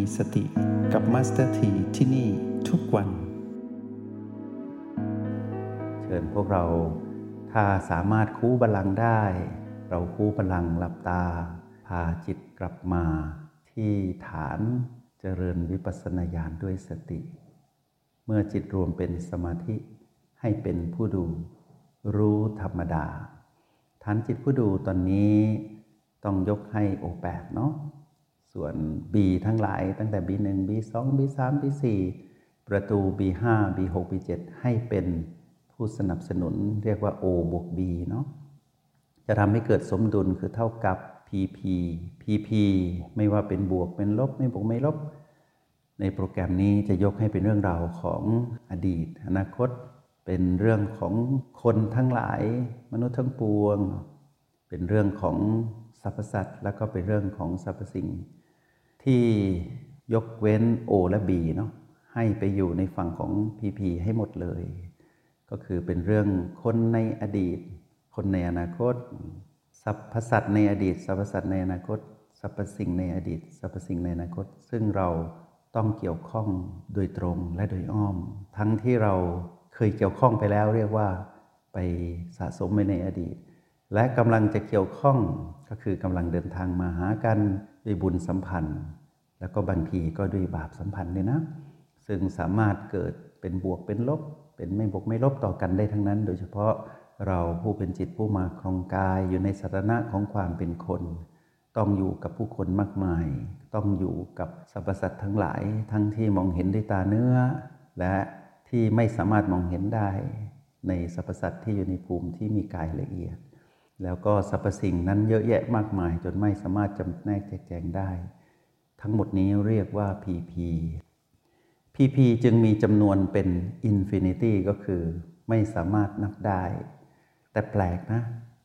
มีสติกับ Master T ที่นี่ทุกวัน เชิญพวกเราถ้าสามารถคู้บัลลังก์ได้ เราคู้บัลลังก์หลับตา พาจิตกลับมา ที่ฐานเจริญวิปัสสนาญาณด้วยสติ เมื่อจิตรวมเป็นสมาธิให้เป็นผู้ดู รู้ธรรมดา ฐานจิตผู้ดูตอนนี้ต้องยกให้โอแปดเนาะ ส่วน B ทั้งหลายตั้งแต่ B1 B2 B3 B4 ประตู B5 B6 B7 ให้เป็นผู้สนับสนุนเรียกว่า O บวก B เนาะจะทำให้เกิดสมดุลคือเท่ากับ PP PP ไม่ว่าเป็นบวกเป็นลบไม่บวกไม่ลบ ในโปรแกรมนี้จะยกให้เป็นเรื่องราวของอดีต อนาคต เป็นเรื่องของคนทั้งหลาย มนุษย์ทั้งปวง เป็นเรื่องของสรรพสัตว์แล้วก็เป็นเรื่องของสรรพสิ่ง ที่ยกเว้น O และ B เนาะให้ไปอยู่ในฝั่งของ PP ให้หมดเลย ก็คือเป็นเรื่องคนในอดีต คนในอนาคตสรรพสัตว์ในอดีตสรรพสัตว์ในอนาคตสรรพสิ่งในอดีตสรรพสิ่งในอนาคต ซึ่งเราต้องเกี่ยวข้องโดยตรงและโดยอ้อม ทั้งที่เราเคยเกี่ยวข้องไปแล้วเรียกว่า ไปสะสมไปในอดีต และกำลังจะเกี่ยวข้องก็คือกำลังเดินทางมาหากัน ด้วยบุญสัมพันธ์ แล้วก็บางทีก็ด้วยบาปสัมพันธ์เลยนะ ซึ่งสามารถเกิดเป็นบวกเป็นลบ เป็นไม่บวกไม่ลบต่อกันได้ทั้งนั้น โดยเฉพาะเราผู้เป็นจิตผู้มาครองกายอยู่ในสถานะของความเป็นคน ต้องอยู่กับผู้คนมากมาย ต้องอยู่กับสรรพสัตว์ทั้งหลาย ทั้งที่มองเห็นด้วยตาเนื้อ และที่ไม่สามารถมองเห็นได้ในสรรพสัตว์ที่อยู่ในภูมิที่มีกายละเอียด แล้วก็สรรพสิ่งนั้นเยอะแยะมากมาย จนไม่สามารถจำแนกแจกแจงได้ ทั้งหมดนี้เรียกว่า PP PP จึงมีจำนวนเป็น Infinity ก็คือไม่สามารถนับได้ แต่แปลกนะ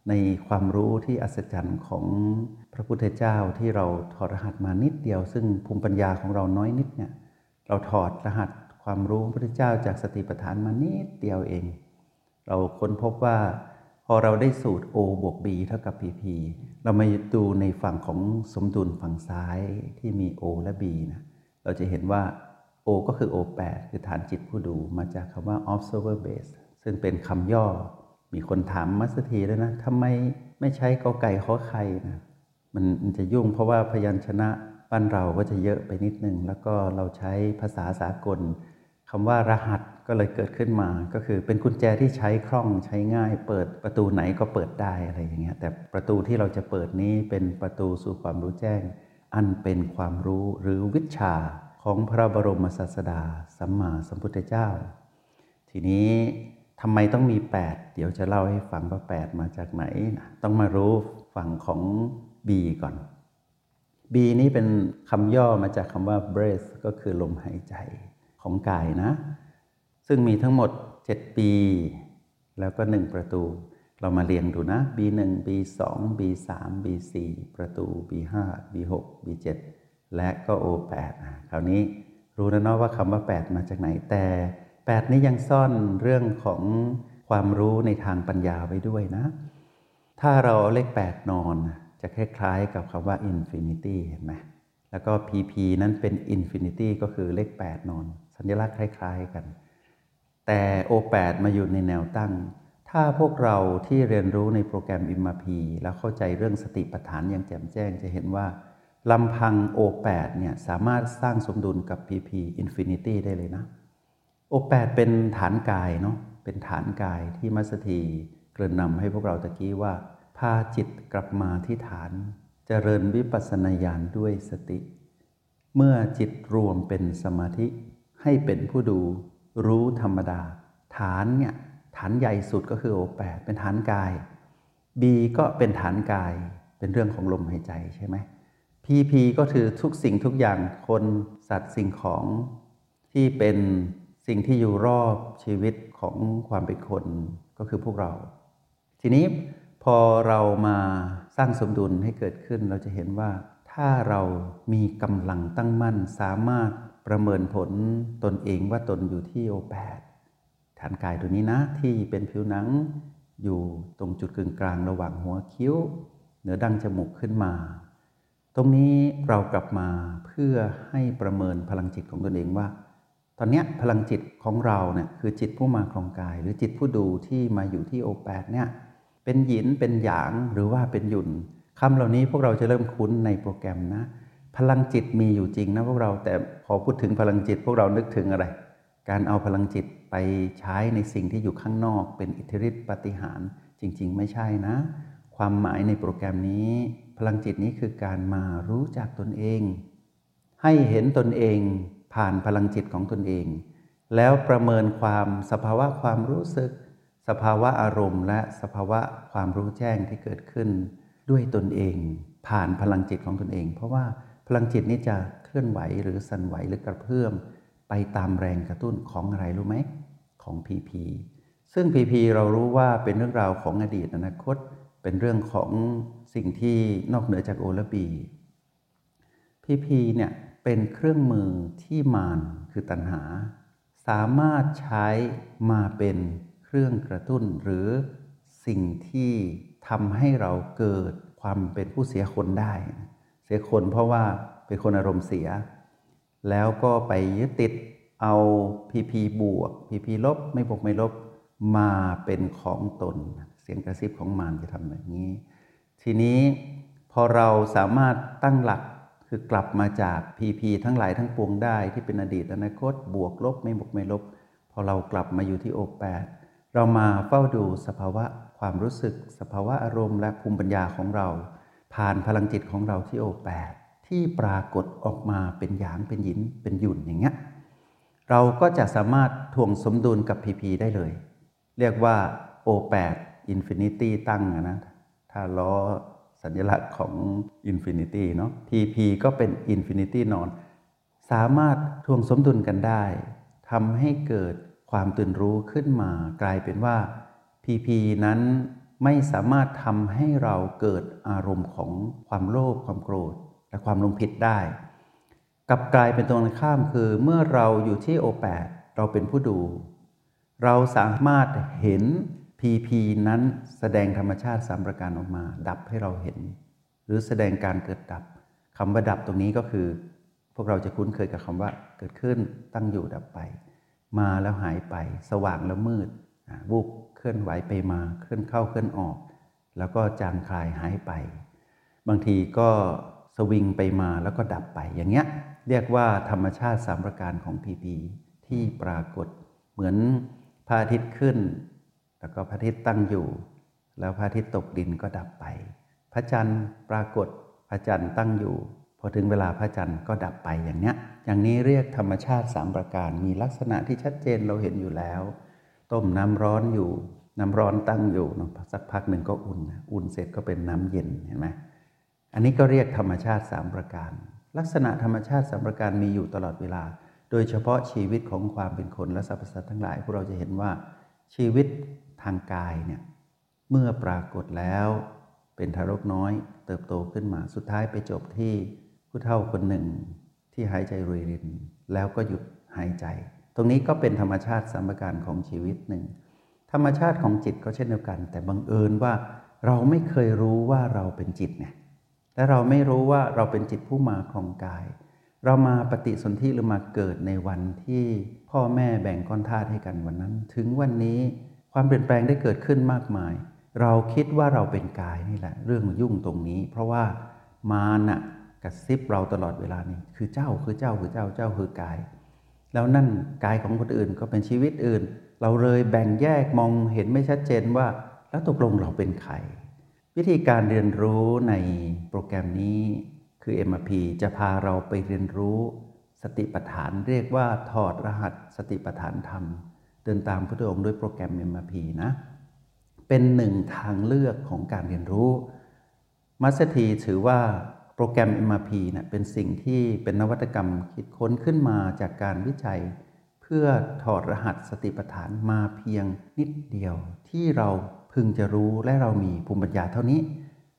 ในความรู้ที่อัศจรรย์ของพระพุทธเจ้าที่เราถอดรหัสมานิดเดียว ซึ่งภูมิปัญญาของเราน้อยนิดเนี่ยเราถอดรหัสความรู้พระพุทธเจ้าจากสติปัฏฐานมานิดเดียวเอง เราค้นพบว่า พอเราได้สูตร O บวก B เท่ากับ PP เรามาดูในฝั่งของสมดุลฝั่งซ้ายที่มี O และ B นะเราจะเห็นว่า O ก็คือ O8 คือฐานจิตผู้ดูมาจากคำว่า observer base ซึ่งเป็นคำย่อ มีคนถามมัสถีแล้วนะทำไมไม่ใช้กอไก่ขอไข่นะมันมันจะยุ่งเพราะว่าพยัญชนะบ้านเราก็จะเยอะไปนิดนึง แล้วก็เราใช้ภาษาสากลคำว่ารหัส ก็เลยเกิดขึ้นมาก็คือเป็นกุญแจที่ใช้คล่องใช้ง่าย เปิดประตูไหนก็เปิดได้อะไรอย่างเงี้ยแต่ประตูที่เราจะเปิดนี้เป็นประตูสู่ความรู้แจ้ง อันเป็นความรู้หรือวิชาของพระบรมศาสดา สัมมาสัมพุทธเจ้า ทีนี้ทำไมต้องมี 8 เดี๋ยวจะเล่าให้ฟังว่า 8 มาจากไหน ต้องมารู้ฝั่งของ B ก่อน B นี้เป็นคำย่อมาจากคำว่า breath ก็คือลมหายใจของกายนะ ซึ่งมีทั้งหมด 7 ปี แล้วก็ 1 ประตู เรามาเรียงดูนะ B1 B2 B3 B4 ประตู B5 B6 B7 และก็ O8 คราวนี้รู้แล้วเนาะว่าคำว่า 8 มาจากไหนแต่ 8 นี้ยังซ่อนเรื่องของความรู้ในทางปัญญาไว้ด้วยนะ ถ้าเราเอาเลข 8 นอน จะคล้ายๆกับคำว่า infinity เห็นไหมแล้วก็ PP นั้นเป็น infinity ก็คือเลข 8 นอน สัญลักษณ์คล้าย ๆ กัน แต่ O8 มาอยู่ในแนวตั้ง ถ้าพวกเราที่เรียนรู้ในโปรแกรม MRP แล้วเข้าใจเรื่องสติปัฏฐานอย่างแจ่มแจ้งจะเห็นว่าลำพัง O8 เนี่ยสามารถสร้างสมดุลกับ PP Infinity ได้เลยนะ O8 เป็นฐานกายเนาะเป็นฐานกายที่มัสถีเกริ่นนำให้พวกเราตะกี้ว่า พาจิตกลับมาที่ฐานจเจริญวิปัสสนาญาณด้วยสติ เมื่อจิตรวมเป็นสมาธิให้เป็นผู้ดู รู้ธรรมดา ฐานเนี่ยฐานใหญ่สุดก็คือ O8 เป็นฐานกาย B ก็เป็นฐานกายเป็นเรื่องของลมหายใจใช่ไหมพีพีก็คือทุกสิ่งทุกอย่างคนสัตว์สิ่งของที่เป็นสิ่งที่อยู่รอบชีวิตของความเป็นคนก็คือพวกเรา ทีนี้พอเรามาสร้างสมดุลให้เกิดขึ้นเราจะเห็นว่า ถ้าเรามีกำลังตั้งมั่นสามารถ ประเมินผลตนเองว่าตนอยู่ที่โอแปดฐานกายตัวนี้นะ ที่เป็นผิวหนัง อยู่ตรงจุดกึ่งกลางระหว่างหัวคิ้ว เหนือดั้งจมูกขึ้นมา ตรงนี้เรากลับมาเพื่อให้ประเมินพลังจิตของตนเองว่า ตอนนี้พลังจิตของเราเนี่ยคือจิตผู้มาครองกาย หรือจิตผู้ดูที่มาอยู่ที่โอแปดเนี่ยเป็นหยินเป็นหยางหรือว่าเป็นหยุนคำเหล่านี้พวกเราจะเริ่มคุ้นในโปรแกรมนะ พลังจิตมีอยู่จริงนะพวกเราแต่พอพูดถึงพลังจิตพวกเรานึกถึงอะไร การเอาพลังจิตไปใช้ในสิ่งที่อยู่ข้างนอก เป็นอิทธิฤทธิปฏิหารจริง ๆ ไม่ใช่นะ ความหมายในโปรแกรมนี้ พลังจิตนี้คือการมารู้จักตนเอง ให้เห็นตนเองผ่านพลังจิตของตนเอง แล้วประเมินความสภาวะความรู้สึก สภาวะอารมณ์ และสภาวะความรู้แจ้งที่เกิดขึ้น ด้วยตนเอง ผ่านพลังจิตของตนเอง เพราะว่า พลังจิตนี้จะเคลื่อนไหวหรือสั่นไหวหรือกระเพื่อมไปตามแรงกระตุ้นของอะไรรู้ไหมของพีพีซึ่งพีพีเรารู้ว่าเป็นเรื่องราวของอดีตอนาคต เป็นเรื่องของสิ่งที่นอกเหนือจากโอและบีพีพีเนี่ยเป็นเครื่องมือที่มานคือตัณหา สามารถใช้มาเป็นเครื่องกระตุ้นหรือสิ่งที่ทำให้เราเกิดความเป็นผู้เสียคนได้ เสียคนเพราะว่าเป็นคนอารมณ์เสีย แล้วก็ไปยึดติดเอาพีพีบวกพีพีลบไม่บวกไม่ลบมาเป็นของตน เสียงกระซิบของมารจะทำแบบนี้ ทีนี้พอเราสามารถตั้งหลักคือกลับมาจากพีพีทั้งหลายทั้งปวงได้ที่เป็นอดีตอนาคต บวกลบไม่บวกไม่ลบ พอเรากลับมาอยู่ที่โอแปดเรามาเฝ้าดูสภาวะความรู้สึก สภาวะอารมณ์และภูมิปัญญาของเรา ผ่านพลังจิตของเราที่โอแปดที่ปรากฏออกมาเป็นหยางเป็นหยินเป็นหยุ่นอย่างเงี้ยเราก็จะสามารถทวงสมดุลกับพีพีได้เลย เรียกว่า O8 Infinity ตั้งนะถ้าล้อสัญลักษณ์ของ Infinity เนาะ PP ก็เป็น Infinity นอน สามารถทวงสมดุลกันได้ทำให้เกิดความตื่นรู้ขึ้นมากลายเป็นว่า PP นั้น ไม่สามารถทำให้เราเกิดอารมณ์ของความโลภความโกรธ และความลงผิดได้กลับกลายเป็นตรงข้ามคือเมื่อเราอยู่ที่โอแปดเราเป็นผู้ดู เราสามารถเห็นพีพีนั้นแสดงธรรมชาติสามประการออกมา ดับให้เราเห็น หรือแสดงการเกิดดับคำว่าดับตรงนี้ก็คือ พวกเราจะคุ้นเคยกับคำว่า เกิดขึ้นตั้งอยู่ดับไป มาแล้วหายไป สว่างแล้วมืด วูบเคลื่อนไหวไปมาเคลื่อนเข้าเคลื่อนออก แล้วก็จางคลายหายไป บางทีก็สวิงไปมาแล้วก็ดับไปอย่างเงี้ยเรียกว่าธรรมชาติสามประการของพีพีที่ปรากฏเหมือนพระอาทิตย์ขึ้น แล้วก็พระอาทิตย์ตั้งอยู่ แล้วพระอาทิตย์ตกดินก็ดับไป พระจันทร์ปรากฏพระจันทร์ตั้งอยู่พอถึงเวลาพระจันทร์ก็ดับไปอย่างเนี้ยอย่างนี้เรียกธรรมชาติสามประการมีลักษณะที่ชัดเจนเราเห็นอยู่แล้ว ต้มน้ำร้อนอยู่ น้ำร้อนตั้งอยู่สักพักหนึ่งก็อุ่น อุ่นเสร็จก็เป็นน้ำเย็นเห็นไหมอันนี้ก็เรียกธรรมชาติสามประการ ลักษณะธรรมชาติสามประการมีอยู่ตลอดเวลา โดยเฉพาะชีวิตของความเป็นคนและสรรพสัตว์ทั้งหลายพวกเราจะเห็นว่าชีวิตทางกายเนี่ยเมื่อปรากฏแล้วเป็นทารกน้อย เติบโตขึ้นมาสุดท้ายไปจบที่ผู้เฒ่าคนหนึ่งที่หายใจรวยริน แล้วก็หยุดหายใจ ตรงนี้ก็เป็นธรรมชาติสมการของชีวิตหนึ่ง ธรรมชาติของจิตก็เช่นเดียวกัน แต่บังเอิญว่าเราไม่เคยรู้ว่าเราเป็นจิตเนี่ยและเราไม่รู้ว่าเราเป็นจิตผู้มาครองกาย เรามาปฏิสนธิหรือมาเกิดในวันที่พ่อแม่แบ่งก้อนธาตุให้กันวันนั้น ถึงวันนี้ความเปลี่ยนแปลงได้เกิดขึ้นมากมาย เราคิดว่าเราเป็นกายนี่แหละ เรื่องยุ่งตรงนี้ เพราะว่ามานะกระซิบเราตลอดเวลานี้คือเจ้าคือเจ้าคือเจ้าเจ้าคือกาย แล้วนั่นกายของคนอื่นก็เป็นชีวิตอื่น เราเลยแบ่งแยกมองเห็นไม่ชัดเจนว่าแล้วตกลงเราเป็นใคร วิธีการเรียนรู้ในโปรแกรมนี้คือ MRP จะพาเราไปเรียนรู้สติปัฏฐานเรียกว่าถอดรหัสสติปัฏฐานธรรม เดินตามพระองค์ด้วยโปรแกรม MRP นะ เป็นหนึ่งทางเลือกของการเรียนรู้ มัสเตีถือว่า โปรแกรม MRP เนะี่ยเป็นสิ่งที่เป็นนวัตกรรมคิดค้นขึ้นมาจากการวิจัย เพื่อถอดรหัสสติปัฏฐานมาเพียงนิดเดียว ที่เราพึงจะรู้และเรามีภูมิปัญญาเท่านี้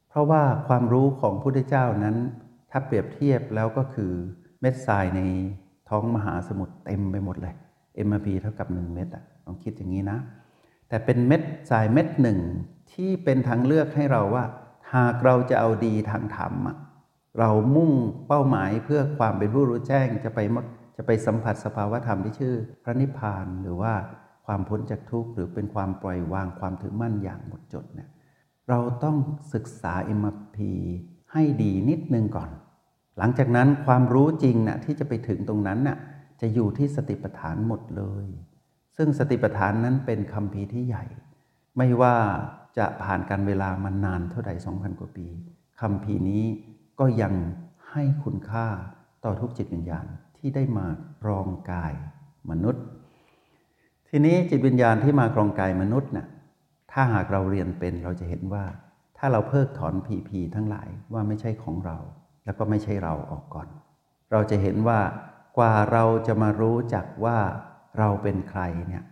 เพราะว่าความรู้ของพระพุทธเจ้านั้น ถ้าเปรียบเทียบแล้วก็คือเม็ดทรายในท้องมหาสมุทรเต็มไปหมดเลย MRP เท่ากับ 1 เม็ดอะลองคิดอย่างนี้นะ แต่เป็นเม็ดทรายเม็ดหนึ่งที่เป็นทางเลือกให้เราว่า หากเราจะเอาดีทางธรรมอะ เรามุ่งเป้าหมายเพื่อความเป็นผู้รู้แจ้งจะไปจะไปสัมผัสสภาวธรรมที่ชื่อ พระนิพพานหรือว่าความพ้นจากทุกข์หรือเป็นความปล่อยวางความถือมั่นอย่างหมดจดเนี่ยเราต้องศึกษา MRP ให้ดีนิดนึงก่อน หลังจากนั้นความรู้จริงนะ่ะที่จะไปถึงตรงนั้นน่ะจะอยู่ที่สติปัฏฐานหมดเลย ซึ่งสติปัฏฐานนั้นเป็นคำพีที่ใหญ่ ไม่ว่าจะผ่านการเวลามานานเท่าใด 2,000 กว่าปีคำพีนี้ ก็ยังให้คุณค่าต่อทุกจิตวิญญาณที่ได้มาครองกายมนุษย์ ทีนี้จิตวิญญาณที่มาครองกายมนุษย์นะ่ะถ้าหากเราเรียนเป็นเราจะเห็นว่า ถ้าเราเพิกถอนพีพีทั้งหลายว่าไม่ใช่ของเรา แล้วก็ไม่ใช่เราออกก่อน เราจะเห็นว่ากว่าเราจะมารู้จักว่าเราเป็นใครเนี่ย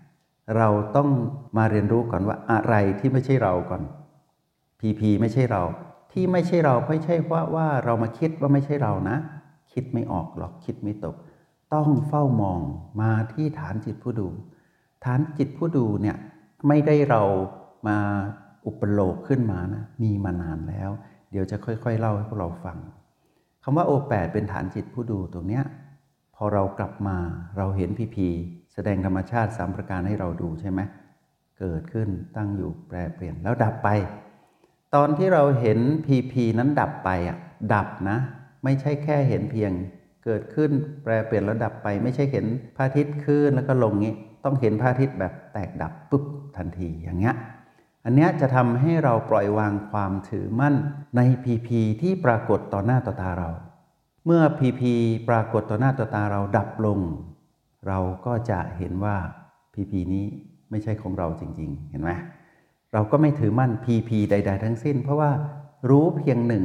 เราต้องมาเรียนรู้ก่อนว่าอะไรที่ไม่ใช่เราก่อน พีพีไม่ใช่เรา ที่ไม่ใช่เราไม่ใช่ว่าว่าเรามาคิดว่าไม่ใช่เรานะ คิดไม่ออกหรอกคิดไม่ตก ต้องเฝ้ามองมาที่ฐานจิตผู้ดู ฐานจิตผู้ดูเนี่ยไม่ได้เรามาอุปโลกขึ้นมานะมีมานานแล้ว เดี๋ยวจะค่อยๆ เล่าให้พวกเราฟังคำว่าโอแปดเป็นฐานจิตผู้ดูตรงเนี้ยพอเรากลับมาเราเห็นพีพีแสดงธรรมชาติสามประการให้เราดูใช่ไหมเกิดขึ้นตั้งอยู่แปรเปลี่ยนแล้วดับไป ตอนที่เราเห็นพีพีนั้นดับไปอะดับนะ ไม่ใช่แค่เห็นเพียง เกิดขึ้นแปรเปลี่ยนแล้วดับไป ไม่ใช่เห็นพระอาทิตย์ขึ้นแล้วก็ลงงี้ ต้องเห็นพระอาทิตย์แบบแตกดับปุ๊บทันทีอย่างเงี้ยอันเนี้ยจะทำให้เราปล่อยวางความถือมั่นในพีพีที่ปรากฏต่อหน้าต่อตาเรา เมื่อพีพีปรากฏต่อหน้าต่อตาเราดับลง เราก็จะเห็นว่าพีพีนี้ไม่ใช่ของเราจริง ๆ เห็นไหม เราก็ไม่ถือมั่นพีพีใด ๆ ทั้งสิ้น เพราะว่ารู้เพียงหนึ่ง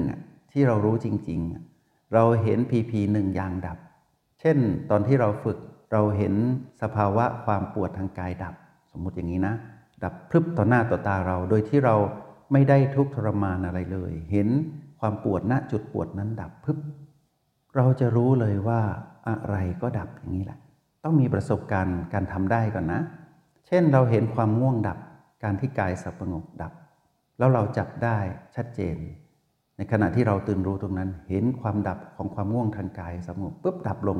ที่เรารู้จริง ๆ เราเห็นพีพีหนึ่งอย่างดับ เช่น ตอนที่เราฝึกเราเห็นสภาวะความปวดทางกายดับ สมมุติอย่างนี้นะ ดับพรึบต่อหน้าต่อตาเรา โดยที่เราไม่ได้ทุกทรมานอะไรเลย เห็นความปวดณจุดปวดนั้นดับพึบเราจะรู้เลยว่าอะไรก็ดับอย่างนี้แหละ ต้องมีประสบการณ์การทำได้ก่อนนะ เช่นเราเห็นความง่วงดับ การที่กายสับงกดับ แล้วเราจับได้ชัดเจน ในขณะที่เราตื่นรู้ตรงนั้น เห็นความดับของความง่วงทางกายสงบปุ๊บดับลง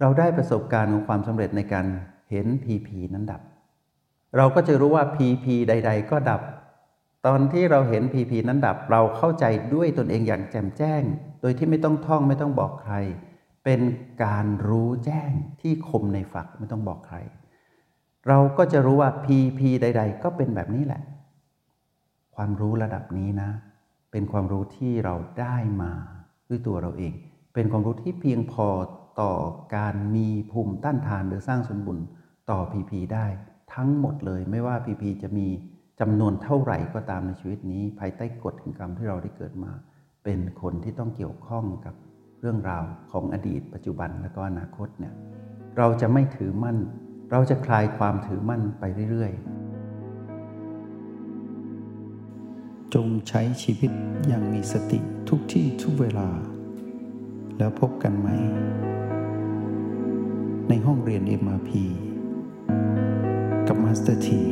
เราได้ประสบการณ์ของความสำเร็จในการเห็นพีพีนั้นดับ เราก็จะรู้ว่าพีพีใด ๆ ก็ดับ ตอนที่เราเห็นพีพีนั้นดับ เราเข้าใจด้วยตนเองอย่างแจ่มแจ้ง โดยที่ไม่ต้องท่องไม่ต้องบอกใคร เป็นการรู้แจ้งที่คมในฝักไม่ต้องบอกใคร เราก็จะรู้ว่าพีพีใด ๆ ก็เป็นแบบนี้แหละ ความรู้ระดับนี้นะ เป็นความรู้ที่เราได้มาด้วยตัวเราเอง เป็นความรู้ที่เพียงพอต่อการมีภูมิต้านทานหรือสร้างสมบุญต่อพีพีได้ทั้งหมดเลยไม่ว่าพีพีจะมีจำนวนเท่าไหร่ก็ตามในชีวิตนี้ ภายใต้กฎแห่งกรรมที่เราได้เกิดมา เป็นคนที่ต้องเกี่ยวข้องกับเรื่องราวของอดีต ปัจจุบันและก็อนาคตเนี่ยเราจะไม่ถือมั่น เราจะคลายความถือมั่นไปเรื่อยๆ จงใช้ชีวิตอย่างมีสติทุกที่ทุกเวลา แล้วพบกันไหม ในห้องเรียน MRP กับมาสเตอร์ที